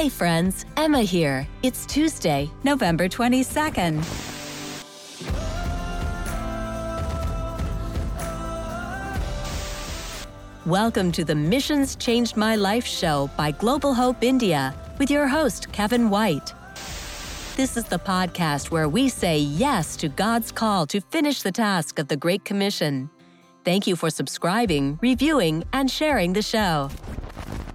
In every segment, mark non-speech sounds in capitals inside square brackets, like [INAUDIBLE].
Hey friends, Emma here. It's Tuesday, November 22nd. Welcome to the Missions Changed My Life show by Global Hope India with your host, Kevin White. This is the podcast where we say yes to God's call to finish the task of the Great Commission. Thank you for subscribing, reviewing, and sharing the show.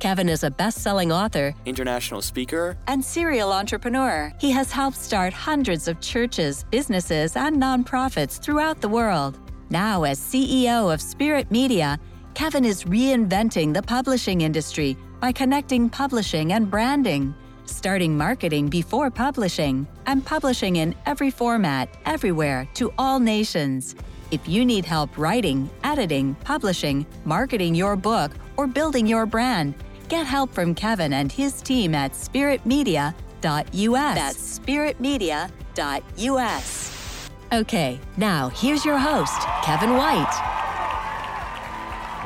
Kevin is a best selling author, international speaker, and serial entrepreneur. He has helped start hundreds of churches, businesses, and nonprofits throughout the world. Now, as CEO of Spirit Media, Kevin is reinventing the publishing industry by connecting publishing and branding, starting marketing before publishing, and publishing in every format, everywhere, to all nations. If you need help writing, editing, publishing, marketing your book, or building your brand, get help from Kevin and his team at spiritmedia.us. That's spiritmedia.us. Okay, now here's your host, Kevin White.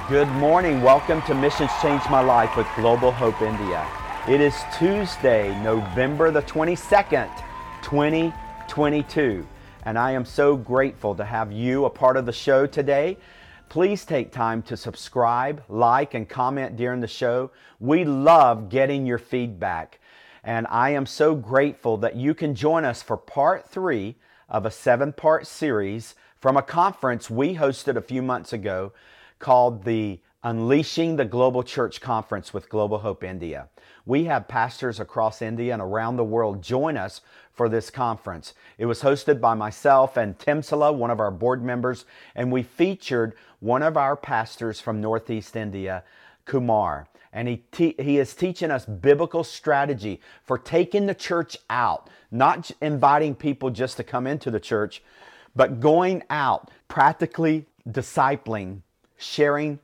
Good morning. Welcome to Missions Change My Life with Global Hope India. It is Tuesday, November the 22nd, 2022, and I am so grateful to have you a part of the show today. Please take time to subscribe, like, and comment during the show. We love getting your feedback, and I am so grateful that you can join us for part three of a seven part series from a conference we hosted a few months ago called the Unleashing the Global Church Conference with Global Hope India. We have pastors across India and around the world join us for this conference. It was hosted by myself and Temsula, one of our board members, and we featured one of our pastors from Northeast India, Kumar. And he, te- he is teaching us biblical strategy for taking the church out, not inviting people just to come into the church, but going out, practically discipling sharing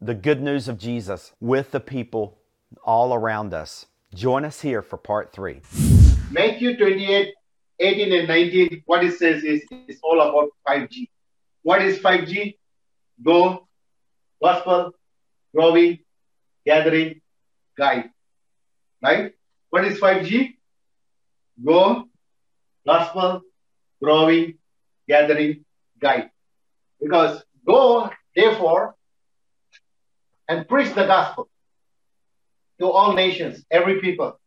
the good news of Jesus with the people all around us. Join us here for part three. Matthew 28, 18 and 19, what it says is it's all about 5G. What is 5G? Go, gospel, growing, gathering, guide. Right? What is 5G? Go, gospel, growing, gathering, guide. Because go Therefore, and preach the gospel to all nations, every people.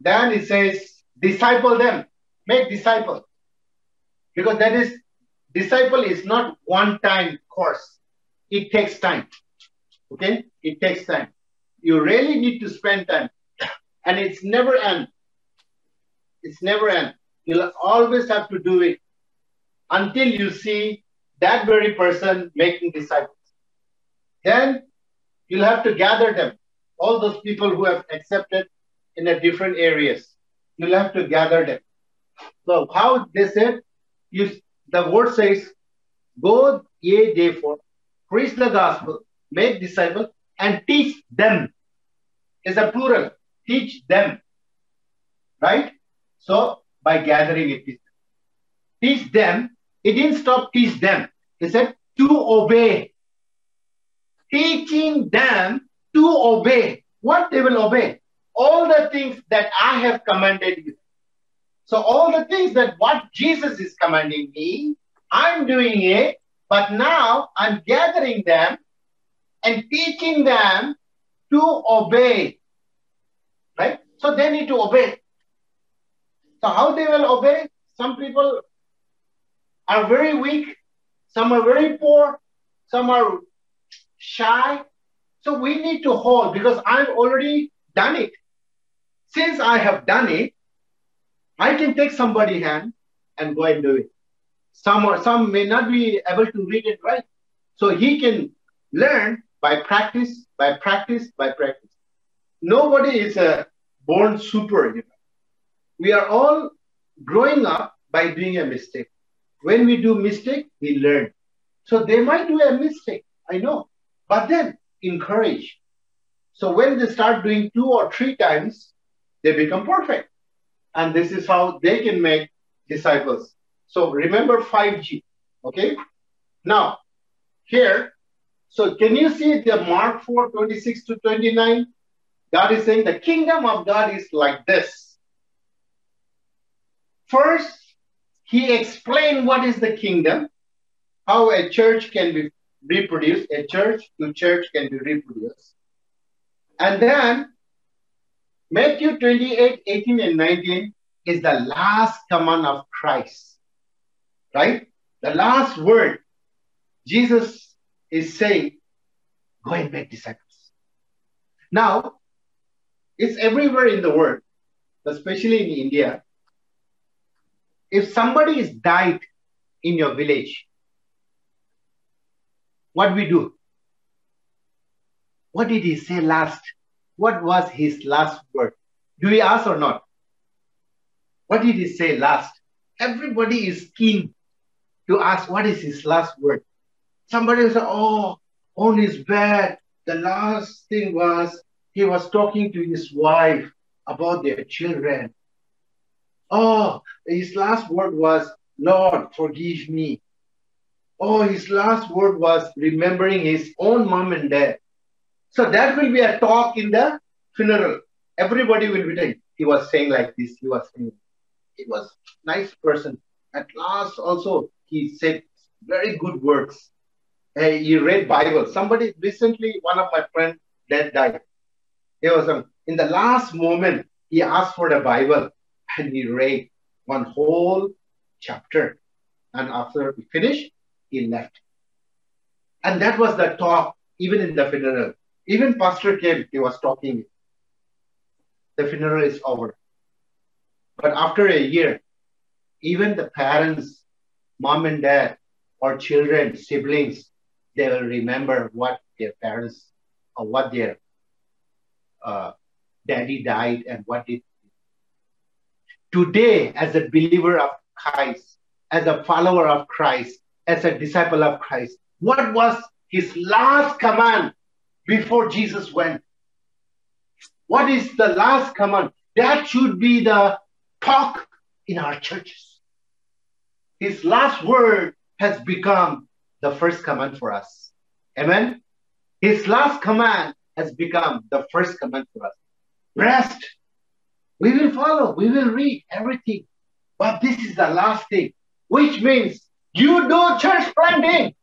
Then it says, disciple them, make disciples. Because that is, disciple is not one time course. It takes time. Okay? It takes time. You really need to spend time. And it's never end. It's never end. You'll always have to do it until you see that very person making disciples. Then you'll have to gather them, all those people who have accepted in a different areas. You'll have to gather them. So how they said, you, the word says, go ye therefore, preach the gospel, make disciples, and teach them. Is a plural. Teach them. Right? So by gathering it, teach them It didn't stop teach them. He said to obey. Teaching them to obey. What they will obey? All the things that I have commanded you. So all the things that what Jesus is commanding me, I'm doing it, but now I'm gathering them and teaching them to obey. Right? So they need to obey. So how they will obey? Some people are very weak, some are very poor, some are shy. So we need to hold because I've already done it. Since I have done it, I can take somebody's hand and go and do it. Some or some may not be able to read it right. So he can learn by practice, by practice, by practice. Nobody is a born super, you know. We are all growing up by doing a mistake. When we do mistake, we learn. So they might do a mistake, I know, but then encourage. So when they start doing two or three times, they become perfect. And this is how they can make disciples. So remember 5G, okay? Now, here, so can you see the Mark 4, 26 to 29? God is saying the kingdom of God is like this. First, he explained what is the kingdom, how a church can be reproduced, a church to church can be reproduced. And then Matthew 28, 18, and 19 is the last command of Christ. Right? The last word Jesus is saying, go and make disciples. Now, it's everywhere in the world, especially in India. If somebody is died in your village, what we do? What did he say last? What was his last word? Do we ask or not? What did he say last? Everybody is keen to ask what is his last word. Somebody will say, Oh, on his bed, the last thing was he was talking to his wife about their children. Oh, his last word was, Lord, forgive me. Oh, his last word was remembering his own mom and dad. So that will be a talk in the funeral. Everybody will be saying, he was saying like this, he was saying, he was nice person. At last also, he said very good words. Hey, he read Bible. Somebody recently, one of my friends, that died. He was um, in the last moment, he asked for the Bible and he read one whole chapter. And after he finished, he left. And that was the talk, even in the funeral. Even pastor came, he was talking. The funeral is over. But after a year, even the parents, mom and dad, or children, siblings, they will remember what their parents or what their uh, daddy died and what did. Today, as a believer of Christ, as a follower of Christ, as a disciple of Christ, what was his last command before Jesus went? What is the last command? That should be the talk in our churches. His last word has become the first command for us. Amen. His last command has become the first command for us. Rest. We will follow, we will read everything. But this is the last thing, which means you do church planting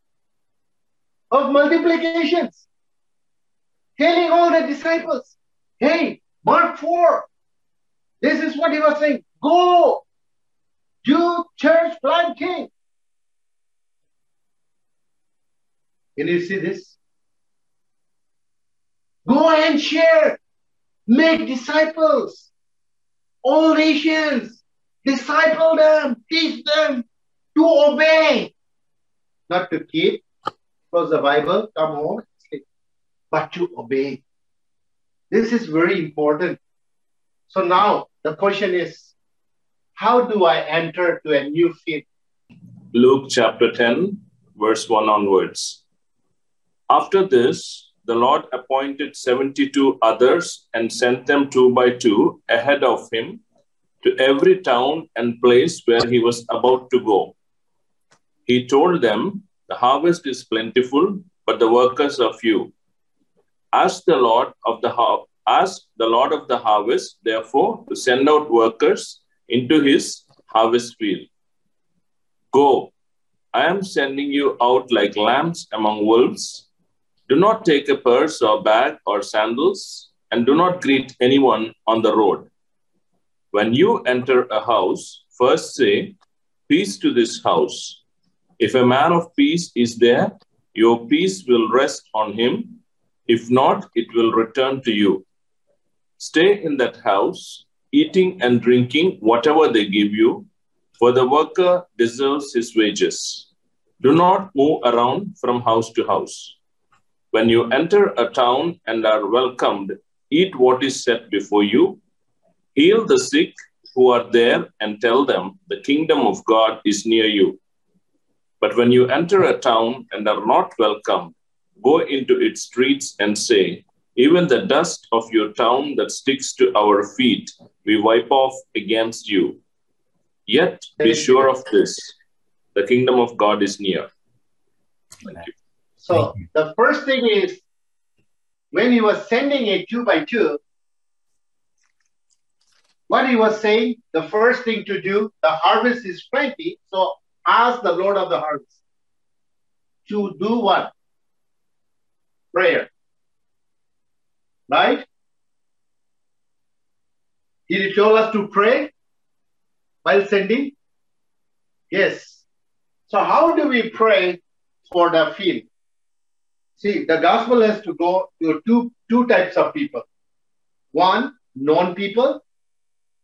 of multiplications, telling all the disciples, hey, Mark 4, this is what he was saying. Go do church planting. Can you see this? Go and share. Make disciples. All nations. Disciple them. Teach them to obey. Not to keep. Close the Bible. Come home. But to obey. This is very important. So now the question is, how do I enter to a new faith? Luke chapter 10, verse 1 onwards. After this, the Lord appointed 72 others and sent them two by two ahead of him to every town and place where he was about to go. He told them, The harvest is plentiful, but the workers are few. Ask the Lord of the har- ask the Lord of the harvest, therefore, to send out workers into his harvest field. Go, I am sending you out like lambs among wolves. Do not take a purse or bag or sandals, and do not greet anyone on the road. When you enter a house, first say, Peace to this house. If a man of peace is there, your peace will rest on him. If not, it will return to you. Stay in that house, eating and drinking whatever they give you, for the worker deserves his wages. Do not move around from house to house. When you enter a town and are welcomed, eat what is set before you, heal the sick who are there, and tell them the kingdom of God is near you. But when you enter a town and are not welcomed, go into its streets and say, Even the dust of your town that sticks to our feet, we wipe off against you. Yet be sure of this the kingdom of God is near. Thank you. So the first thing is when he was sending it two by two, What he was saying, the first thing to do, the harvest is plenty. So ask the Lord of the harvest to do what? Prayer. Right? He told us to pray while sending? Yes. So how do we pray for the field? See, the gospel has to go to two, two types of people. One, known people.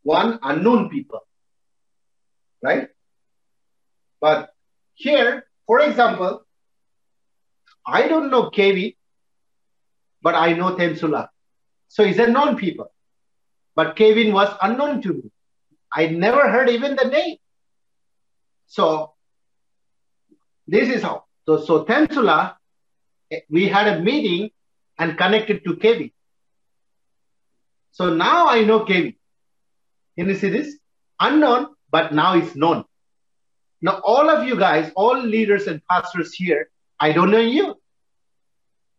One, unknown people. Right? But here, for example, I don't know KV, but I know Temsula. So he's a known people. But Kevin was unknown to me. I never heard even the name. So this is how. So, so Temsula, eh, we had a meeting and connected to Kevin. So now I know Kevin. Can you see this? Unknown, but now it's known. Now, all of you guys, all leaders and pastors here, I don't know you.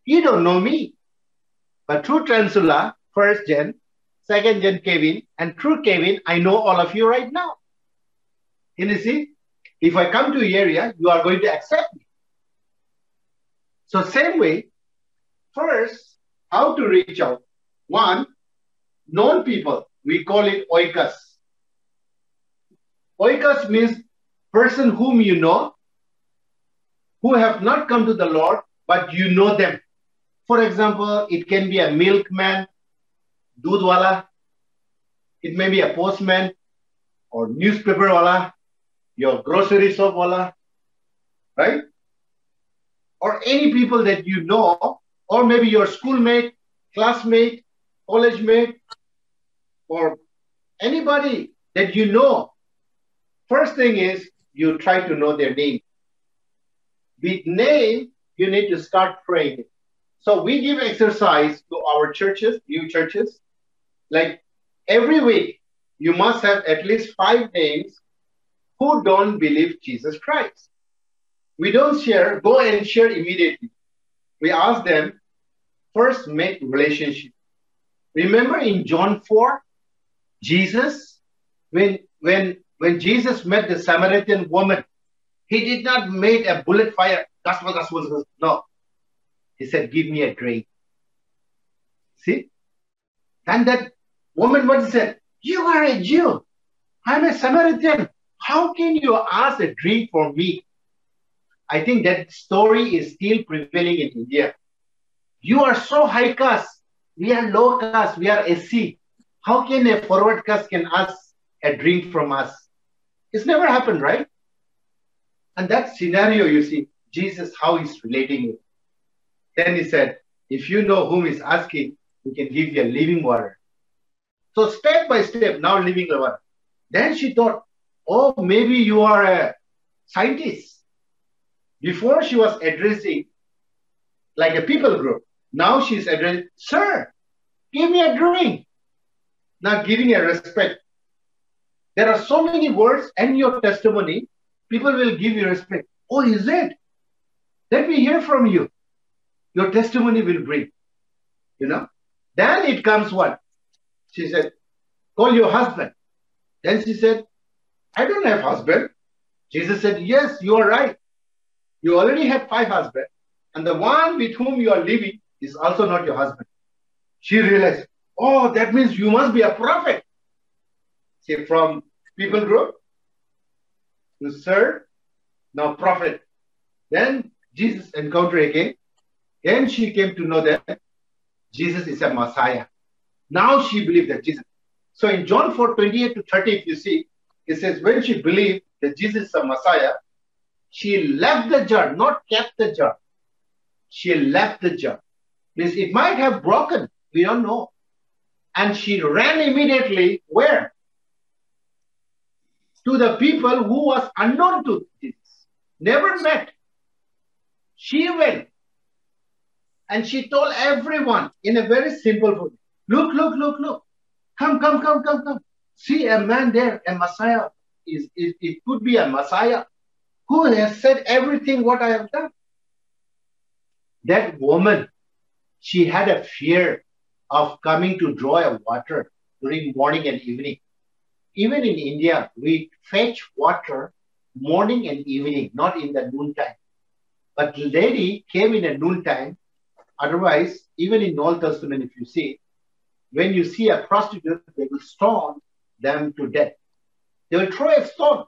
You don't know me. But through Temsula, first gen, second gen Kevin, and through Kevin, I know all of you right now. Can you see? If I come to your area, you are going to accept me. So same way, first, how to reach out? One, known people, we call it oikos. Oikos means person whom you know, who have not come to the Lord, but you know them. For example, it can be a milkman, dudwala. It may be a postman or newspaper wala, your grocery shop wala, right? Or any people that you know, or maybe your schoolmate, classmate, college mate, or anybody that you know. First thing is you try to know their name. With name, you need to start praying. So we give exercise to our churches, new churches. Like every week, you must have at least five names who don't believe Jesus Christ. We don't share, go and share immediately. We ask them, first make relationship. Remember in John 4, Jesus, when when when Jesus met the Samaritan woman, he did not make a bullet fire. That's what that's what no. He said, Give me a drink. See? And that woman what said, You are a Jew. I'm a Samaritan. How can you ask a drink for me? I think that story is still prevailing in India. You are so high caste. We are low caste. We are SC. How can a forward caste can ask a drink from us? It's never happened, right? And that scenario, you see, Jesus, how he's relating it. Then he said, if you know whom is asking, we can give you a living water. So step by step, now living water. Then she thought, oh, maybe you are a scientist. Before she was addressing like a people group. Now she's addressing, sir, give me a drink. Now giving a respect there are so many words and your testimony, people will give you respect. Oh, is it? Let me hear from you. Your testimony will bring. You know? Then it comes what? She said, call your husband. Then she said, I don't have husband. Jesus said, Yes, you are right. You already had five husbands, and the one with whom you are living is also not your husband. She realized, Oh, that means you must be a prophet. See, from people group to serve, now prophet. Then Jesus encountered again. Then she came to know that Jesus is a Messiah. Now she believed that Jesus. So in John 4 28 to 30, if you see, it says, when she believed that Jesus is a Messiah, she left the jar, not kept the jar. She left the jar. Means it might have broken. We don't know. And she ran immediately where? to the people who was unknown to Jesus, never met. She went and she told everyone in a very simple way, look, look, look, look, come, come, come, come, come. See a man there, a Messiah. Is, is it could be a Messiah who has said everything what I have done. That woman, she had a fear of coming to draw a water during morning and evening. even in India, we fetch water morning and evening, not in the noontime. But lady came in a noontime. Otherwise, even in Old Testament, if you see, when you see a prostitute, they will stone them to death. They will throw a stone.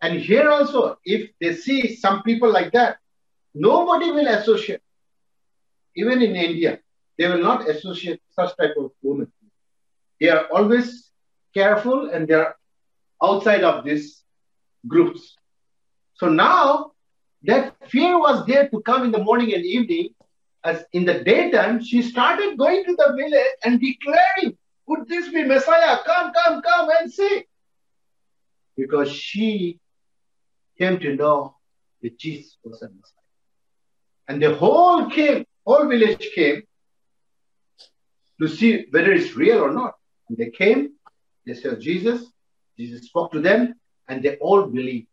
And here also, if they see some people like that, nobody will associate. Even in India, they will not associate such type of women. They are always careful and they are outside of these groups. So now that fear was there to come in the morning and evening. As in the daytime, she started going to the village and declaring, Could this be Messiah? Come, come, come and see. Because she came to know that Jesus was a Messiah. And the whole came, whole village came to see whether it's real or not. And they came, they saw Jesus, Jesus spoke to them, and they all believed.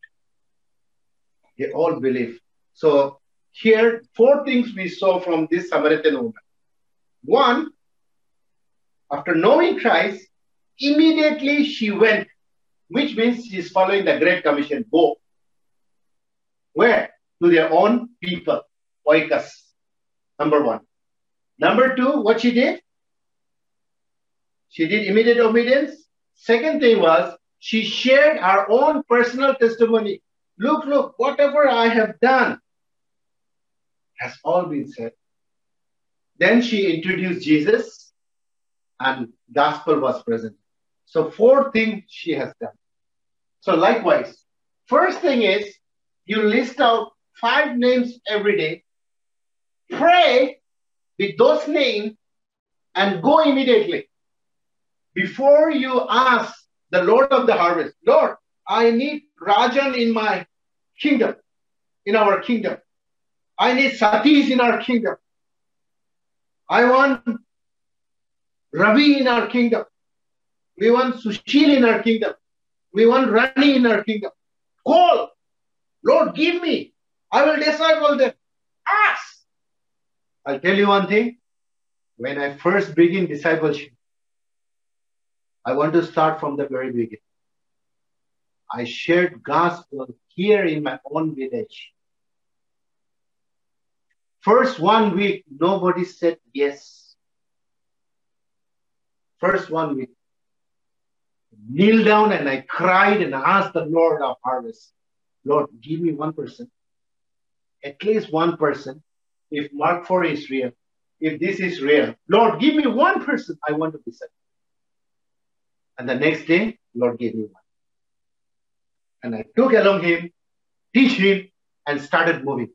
They all believed. So here, four things we saw from this Samaritan woman. One, after knowing Christ, immediately she went, which means she's following the Great Commission. Go. Where? To their own people. Oikos. Number one. Number two, what she did? She did immediate obedience. Second thing was she shared her own personal testimony. Look, look, whatever I have done has all been said. Then she introduced Jesus and gospel was present. So four things she has done. So likewise, first thing is you list out five names every day, pray with those names and go immediately. Before you ask the Lord of the harvest, Lord, I need Rajan in my kingdom, in our kingdom. I need Satis in our kingdom. I want Ravi in our kingdom. We want Sushil in our kingdom. We want Rani in our kingdom. Call. Lord, give me. I will disciple them. Ask. I'll tell you one thing. When I first begin discipleship, I want to start from the very beginning. I shared gospel here in my own village. First one week, nobody said yes. First one week. Kneel down and I cried and asked the Lord of harvest, Lord, give me one person. At least one person. If Mark 4 is real, if this is real, Lord, give me one person I want to be saved. And the next day, Lord gave me one. And I took along him, teach him, and started moving.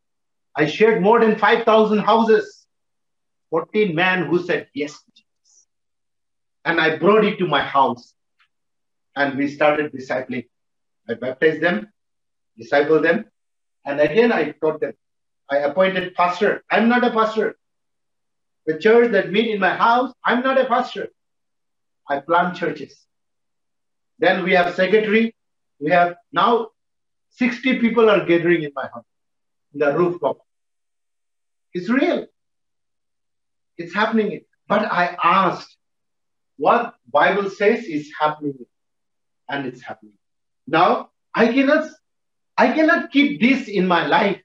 I shared more than 5,000 houses. 14 men who said yes Jesus. And I brought it to my house. And we started discipling. I baptized them, discipled them. And again, I taught them. I appointed pastor. I'm not a pastor. The church that meet in my house, I'm not a pastor. I plant churches. Then we have secretary. We have now 60 people are gathering in my house, in the rooftop. It's real. It's happening. But I asked what Bible says is happening. And it's happening. Now I cannot I cannot keep this in my life.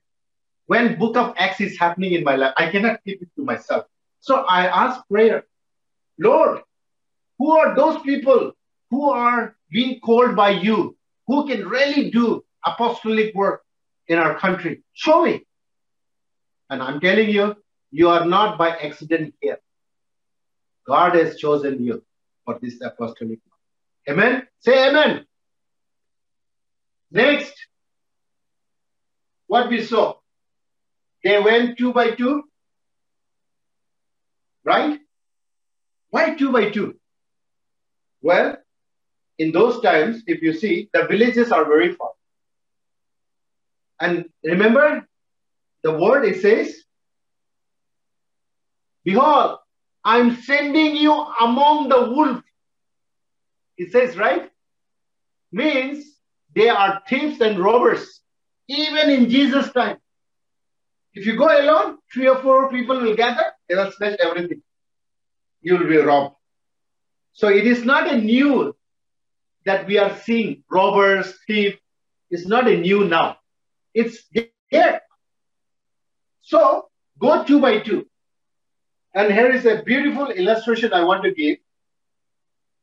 When book of Acts is happening in my life, I cannot keep it to myself. So I ask prayer, Lord, who are those people who are being called by you, who can really do apostolic work in our country? Show me. And I'm telling you, you are not by accident here. God has chosen you for this apostolic work. Amen? Say amen. Next, what we saw. They went two by two. Right? Why two by two? Well, in those times, if you see, the villages are very far. And remember the word it says, Behold, I'm sending you among the wolves. It says, right? Means they are thieves and robbers, even in Jesus' time. If you go alone, three or four people will gather, they will snatch everything. You will be robbed. So it is not a new that we are seeing, robbers, thieves. It's not a new now. It's there. So go two by two. And here is a beautiful illustration I want to give.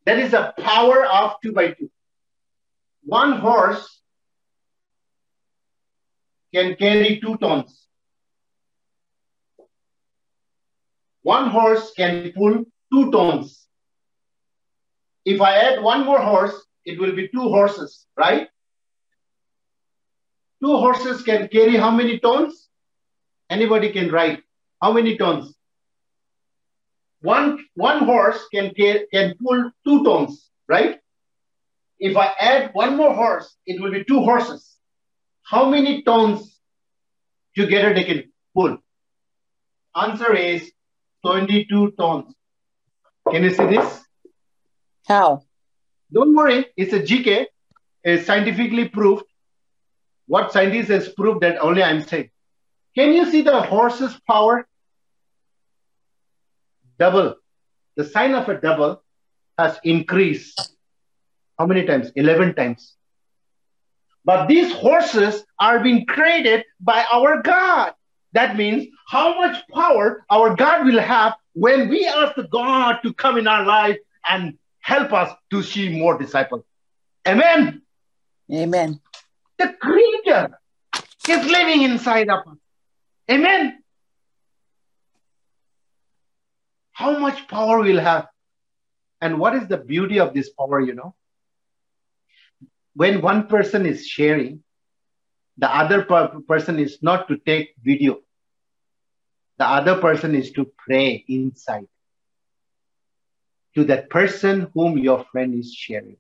That is the power of two by two. One horse can carry two tons. One horse can pull two tons. If I add one more horse, it will be two horses, right? Two horses can carry how many tons? Anybody can write. How many tons? One, one horse can, can pull two tons, right? If I add one more horse, it will be two horses. How many tons together they can pull? Answer is 22 tons. Can you see this? How? Don't worry, it's a GK. It's scientifically proved. What scientists has proved that only I'm saying. Can you see the horse's power? Double. The sign of a double has increased. How many times? 11 times. But these horses are being created by our God. That means how much power our God will have when we ask the God to come in our life and help us to see more disciples. Amen. Amen. The Creator is living inside of us. Amen. How much power we'll have. And what is the beauty of this power, you know? When one person is sharing, the other per- person is not to take video. The other person is to pray inside to that person whom your friend is sharing.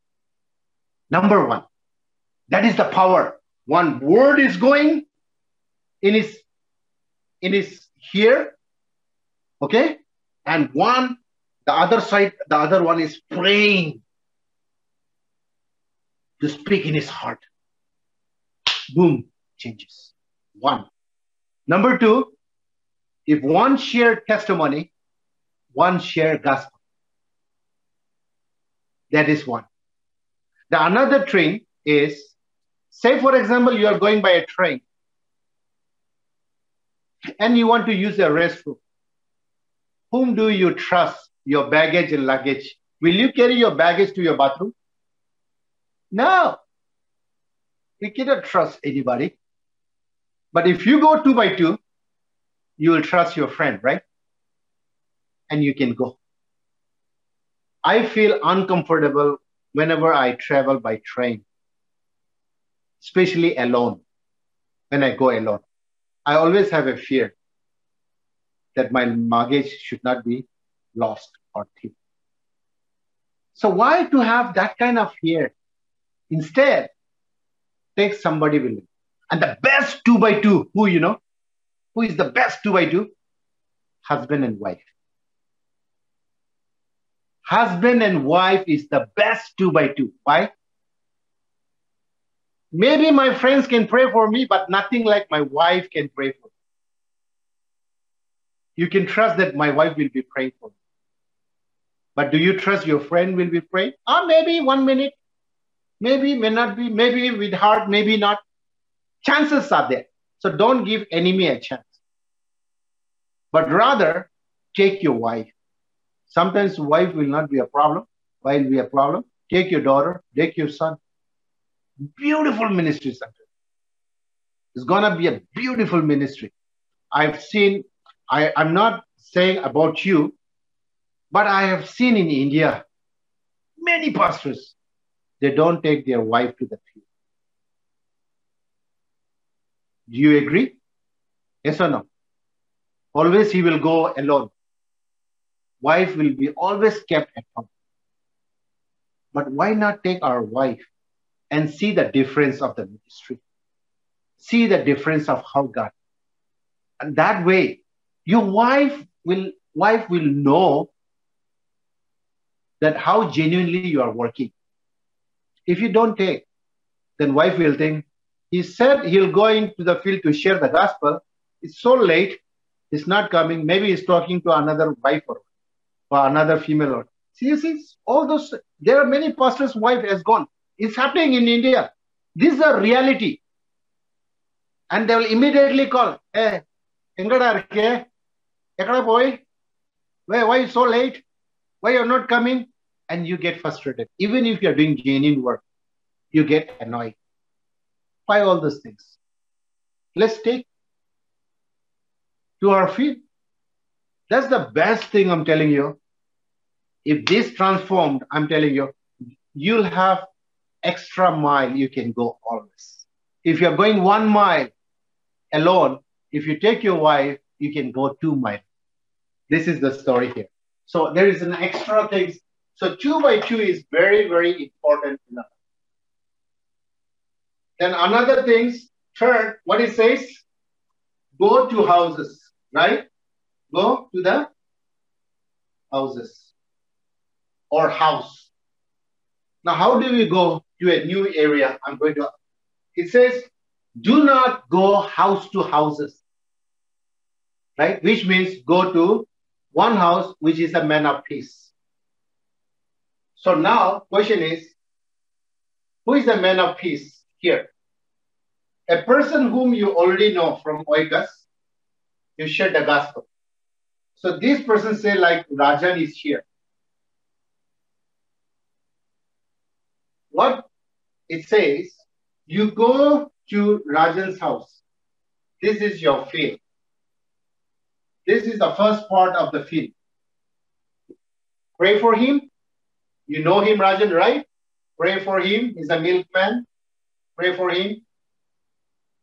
Number one, that is the power. One word is going in his in his here, okay, and one the other side, the other one is praying to speak in his heart. Boom, changes. One. Number two, if one share testimony, one share gospel. That is one. The another train is, say for example, you are going by a train and you want to use a restroom. Whom do you trust your baggage and luggage? Will you carry your baggage to your bathroom? No. We cannot trust anybody. But if you go two by two, you will trust your friend, right? And you can go. I feel uncomfortable whenever I travel by train, especially alone, when I go alone. I always have a fear that my luggage should not be lost or thief. So why to have that kind of fear? Instead, take somebody with you. And the best two by two, who you know? Who is the best two by two? Husband and wife. Husband and wife is the best two by two. Why? Maybe my friends can pray for me, but nothing like my wife can pray for me. You can trust that my wife will be praying for me. But do you trust your friend will be praying? Ah, maybe one minute. Maybe, may not be. Maybe with heart, maybe not. Chances are there. So don't give enemy a chance. But rather, take your wife. Sometimes wife will not be a problem. Why will be a problem? Take your daughter, take your son. Beautiful ministry center. It's gonna be a beautiful ministry. I've seen, I, I'm not saying about you, but I have seen in India many pastors, they don't take their wife to the field. Do you agree? Yes or no? Always he will go alone. Wife will be always kept at home. But why not take our wife and see the difference of the ministry? See the difference of how God. And that way, your wife will wife will know that how genuinely you are working. If you don't take, then wife will think, he said he'll go into the field to share the gospel. It's so late, he's not coming. Maybe he's talking to another wife or, or another female. Or, See, you see, all those, there are many pastors' wife has gone. It's happening in India. This is a reality. And they will immediately call, hey, Engada Arke, Ekada boy, why, why you so late? Why you're not coming? And you get frustrated. Even if you're doing genuine work, you get annoyed. Why all those things? Let's take to our feet. That's the best thing I'm telling you. If this transformed, I'm telling you, you'll have extra mile you can go always if you're going one mile alone if you take your wife, you can go two miles. This is the story here. So there is an extra thing. So two by two is very, very important. Then another thing, third, what it says, go to houses, right? Go to the houses or house. Now, how do we go to a new area? I'm going to, it says, do not go house to houses right? Which means go to one house, which is a man of peace. So now, question is, who is the man of peace here? A person whom you already know from Oikos, you share the gospel. So this person say like Rajan is here. What it says, you go to Rajan's house. This is your field. This is the first part of the field. Pray for him. You know him, Rajan, right? Pray for him. He's a milkman. Pray for him.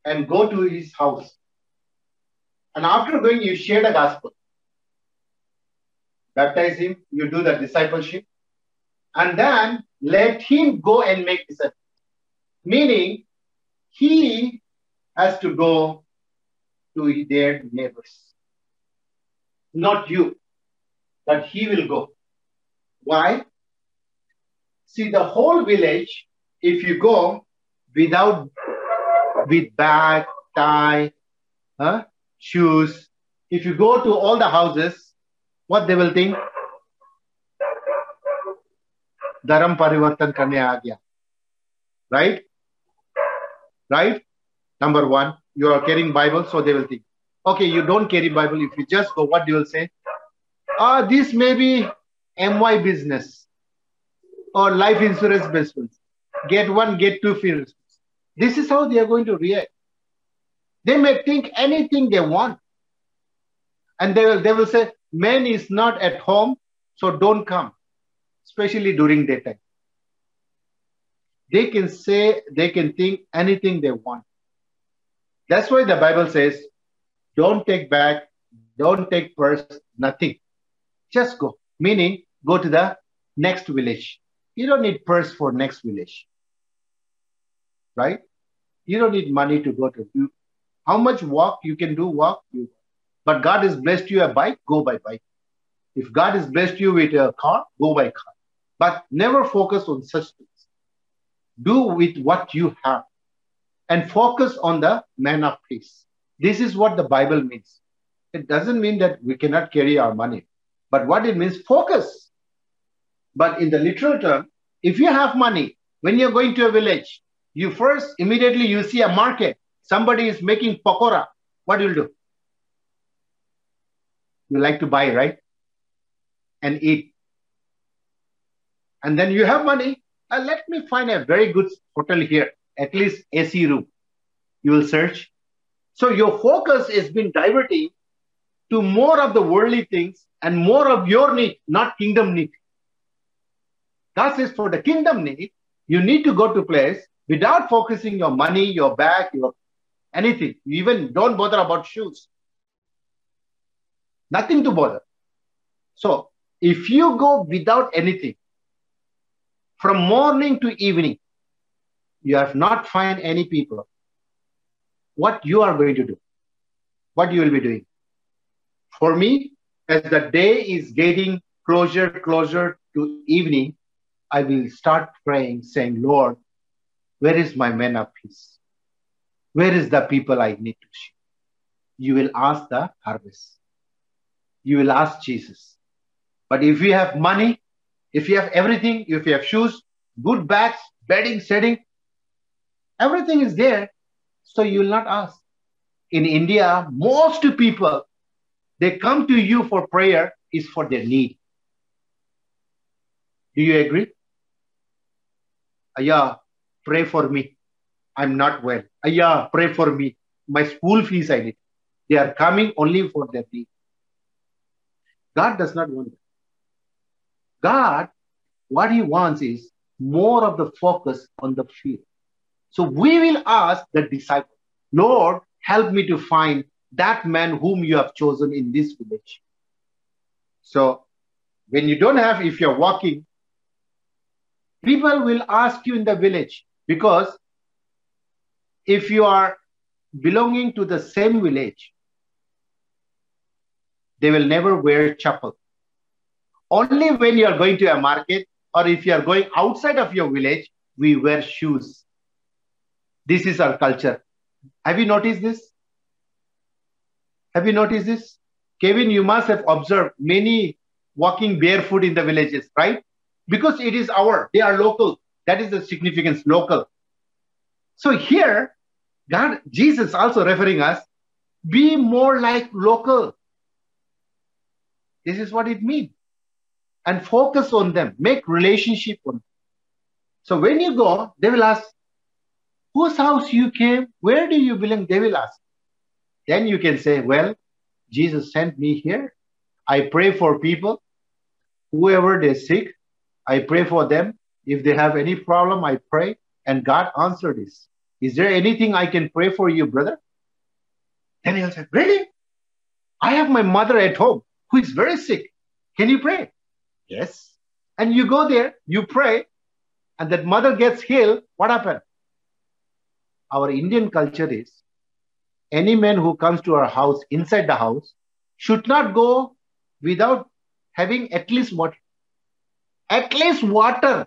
And go to his house. And after going, you share the gospel. Baptize him. You do the discipleship. And then let him go and make disciples. Meaning, he has to go to their neighbors not you, but he will go. Why? See, the whole village, if you go without, with bag, tie, huh, shoes, if you go to all the houses, what they will think? Dharam parivartan karne aa gaya. Right? Right? Number one, you are carrying Bible, so they will think okay, you don't carry Bible. If you just go, what you will say? Ah, this may be MY business or life insurance business. Get one, get two fees. This is how they are going to react. They may think anything they want. And they will, they will say, man is not at home, so don't come, especially during daytime. They can say, they can think anything they want. That's why the Bible says, don't take bag, don't take purse, nothing. Just go. Meaning, go to the next village. You don't need purse for next village. Right? You don't need money to go to. How much walk you can do, walk. You, but God has blessed you a bike, go by bike. If God has blessed you with a car, go by car. But never focus on such things. Do with what you have and focus on the man of peace. This is what the Bible means. It doesn't mean that we cannot carry our money, but what it means, focus. But in the literal term, if you have money, when you're going to a village, you first immediately you see a market, somebody is making pakora. What do you do? You like to buy, right? And eat. And then you have money. Uh, let me find a very good hotel here, at least AC room. You will search. So your focus has been diverting to more of the worldly things and more of your need, not kingdom need. God says for the kingdom need, you need to go to place without focusing your money, your bag, your anything. You even don't bother about shoes. Nothing to bother. So if you go without anything, from morning to evening, you have not find any people. What you are going to do, what you will be doing. For me, as the day is getting closer, closer to evening, I will start praying, saying, Lord, where is my man of peace? Where is the people I need to sheep? You will ask the harvest. You will ask Jesus. But if you have money, If you have everything, if you have shoes, good bags, bedding, setting, everything is there. So you will not ask. In India, most people, they come to you for prayer is for their need. Do you agree? Ayah, pray for me. I'm not well. Ayah, pray for me. My school fees I need. They are coming only for their need. God does not want that. God, what he wants is more of the focus on the field. So we will ask the disciple, Lord, help me to find that man whom you have chosen in this village. So when you don't have, if you're walking, people will ask you in the village because if you are belonging to the same village, they will never wear chappal. Only when you are going to a market or if you are going outside of your village, we wear shoes. This is our culture. Have you noticed this? Have you noticed this? Kevin, you must have observed many walking barefoot in the villages, right? Because it is our, they are local. That is the significance, local. So here, God, Jesus also referring us, be more like local. This is what it means. And focus on them, make relationship on them. So when you go, they will ask, whose house you came? Where do you belong? They will ask. Then you can say, well, Jesus sent me here. I pray for people. Whoever they're sick, I pray for them. If they have any problem, I pray. And God answered this. Is there anything I can pray for you, brother? Then he'll say, Really? I have my mother at home who is very sick. Can you pray? Yes. And you go there, you pray, and that mother gets healed. What happened? Our Indian culture is any man who comes to our house inside the house should not go without having at least water. At least water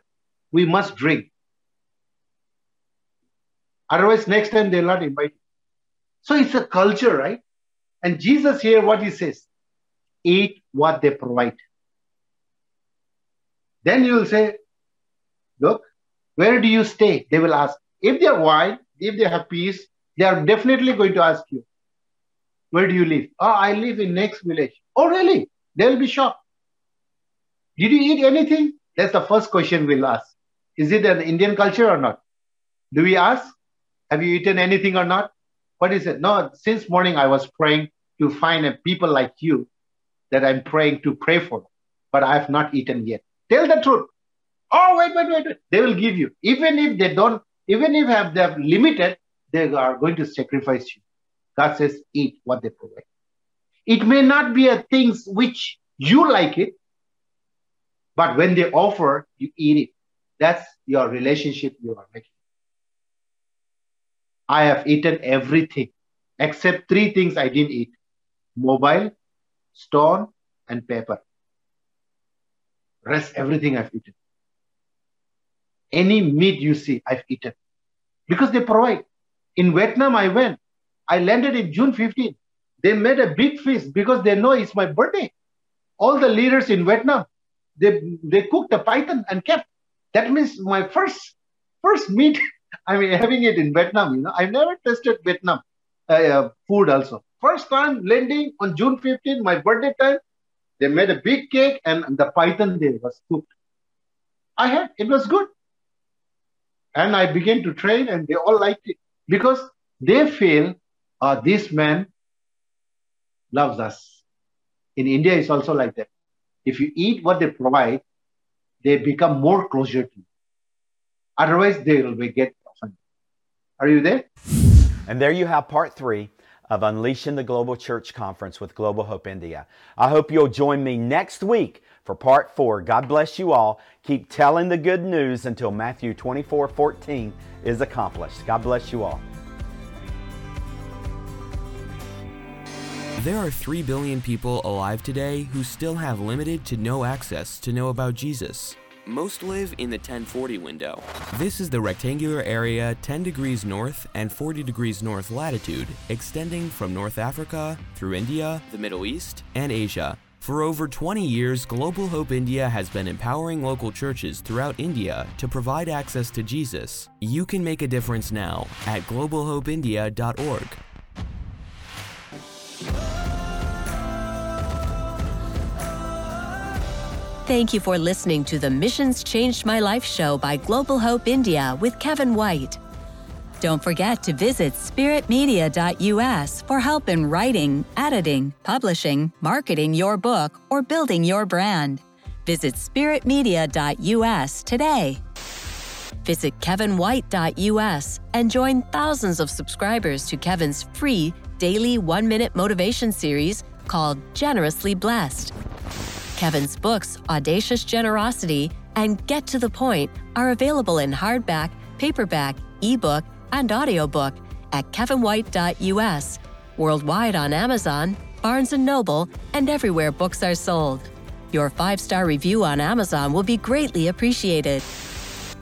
we must drink. Otherwise, next time they'll not invite. you. So it's a culture, right? And Jesus here, what he says, eat what they provide. Then you will say, look, where do you stay? They will ask. If they are wine, if they have peace, they are definitely going to ask you, where do you live? Oh, I live in next village. Oh, really? They'll be shocked. Did you eat anything? That's the first question we'll ask. Is it an Indian culture or not? Do we ask? Have you eaten anything or not? What is it? No, since morning I was praying to find a people like you that I'm praying to pray for, but I have not eaten yet. Tell the truth. Oh, wait, wait, wait. They will give you. Even if they don't, even if have they have limited, they are going to sacrifice you. God says, eat what they provide. It may not be a things which you like it, but when they offer, you eat it. That's your relationship you are making. I have eaten everything except three things I didn't eat mobile, stone, and paper. Rest everything I've eaten. Any meat you see, I've eaten because they provide. In Vietnam, I went. I landed in June 15. They made a big feast because they know it's my birthday. All the leaders in Vietnam, they, they cooked a python and kept. That means my first first meat, [LAUGHS] I mean, having it in Vietnam, you know, I've never tasted Vietnam uh, uh, food also. First time landing on June 15, my birthday time, they made a big cake and the python there was cooked. I had, it was good. And I began to train and they all liked it because they feel uh, this man loves us. In India, it's also like that. If you eat what they provide, they become more closer to you. Otherwise, they will get offended. Are you there? And there you have part three of Unleashing the Global Church Conference with Global Hope India. I hope you'll join me next week for part four. God bless you all. Keep telling the good news until Matthew 24 14 is accomplished. God bless you all. There are 3 billion people alive today who still have limited to no access to know about Jesus. Most live in the 1040 window. This is the rectangular area 10 degrees north and 40 degrees north latitude, extending from North Africa through India, the Middle East, and Asia. For over 20 years, Global Hope India has been empowering local churches throughout India to provide access to Jesus. You can make a difference now at globalhopeindia.org. Thank you for listening to the Missions Changed My Life show by Global Hope India with Kevin White. Don't forget to visit spiritmedia.us for help in writing, editing, publishing, marketing your book, or building your brand. Visit spiritmedia.us today. Visit kevinwhite.us and join thousands of subscribers to Kevin's free daily one minute motivation series called Generously Blessed. Kevin's books, Audacious Generosity and Get to the Point, are available in hardback, paperback, ebook, and audiobook at kevinwhite.us, worldwide on Amazon, Barnes & Noble, and everywhere books are sold. Your five-star review on Amazon will be greatly appreciated.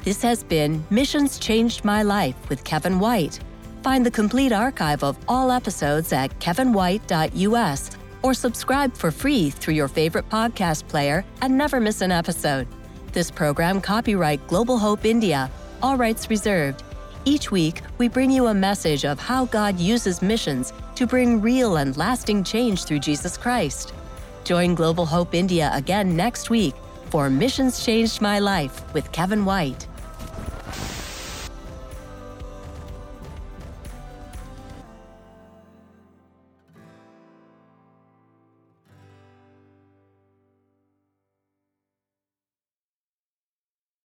This has been Missions Changed My Life with Kevin White. Find the complete archive of all episodes at kevinwhite.us or subscribe for free through your favorite podcast player and never miss an episode. This program copyright Global Hope India, all rights reserved. Each week, we bring you a message of how God uses missions to bring real and lasting change through Jesus Christ. Join Global Hope India again next week for Missions Changed My Life with Kevin White.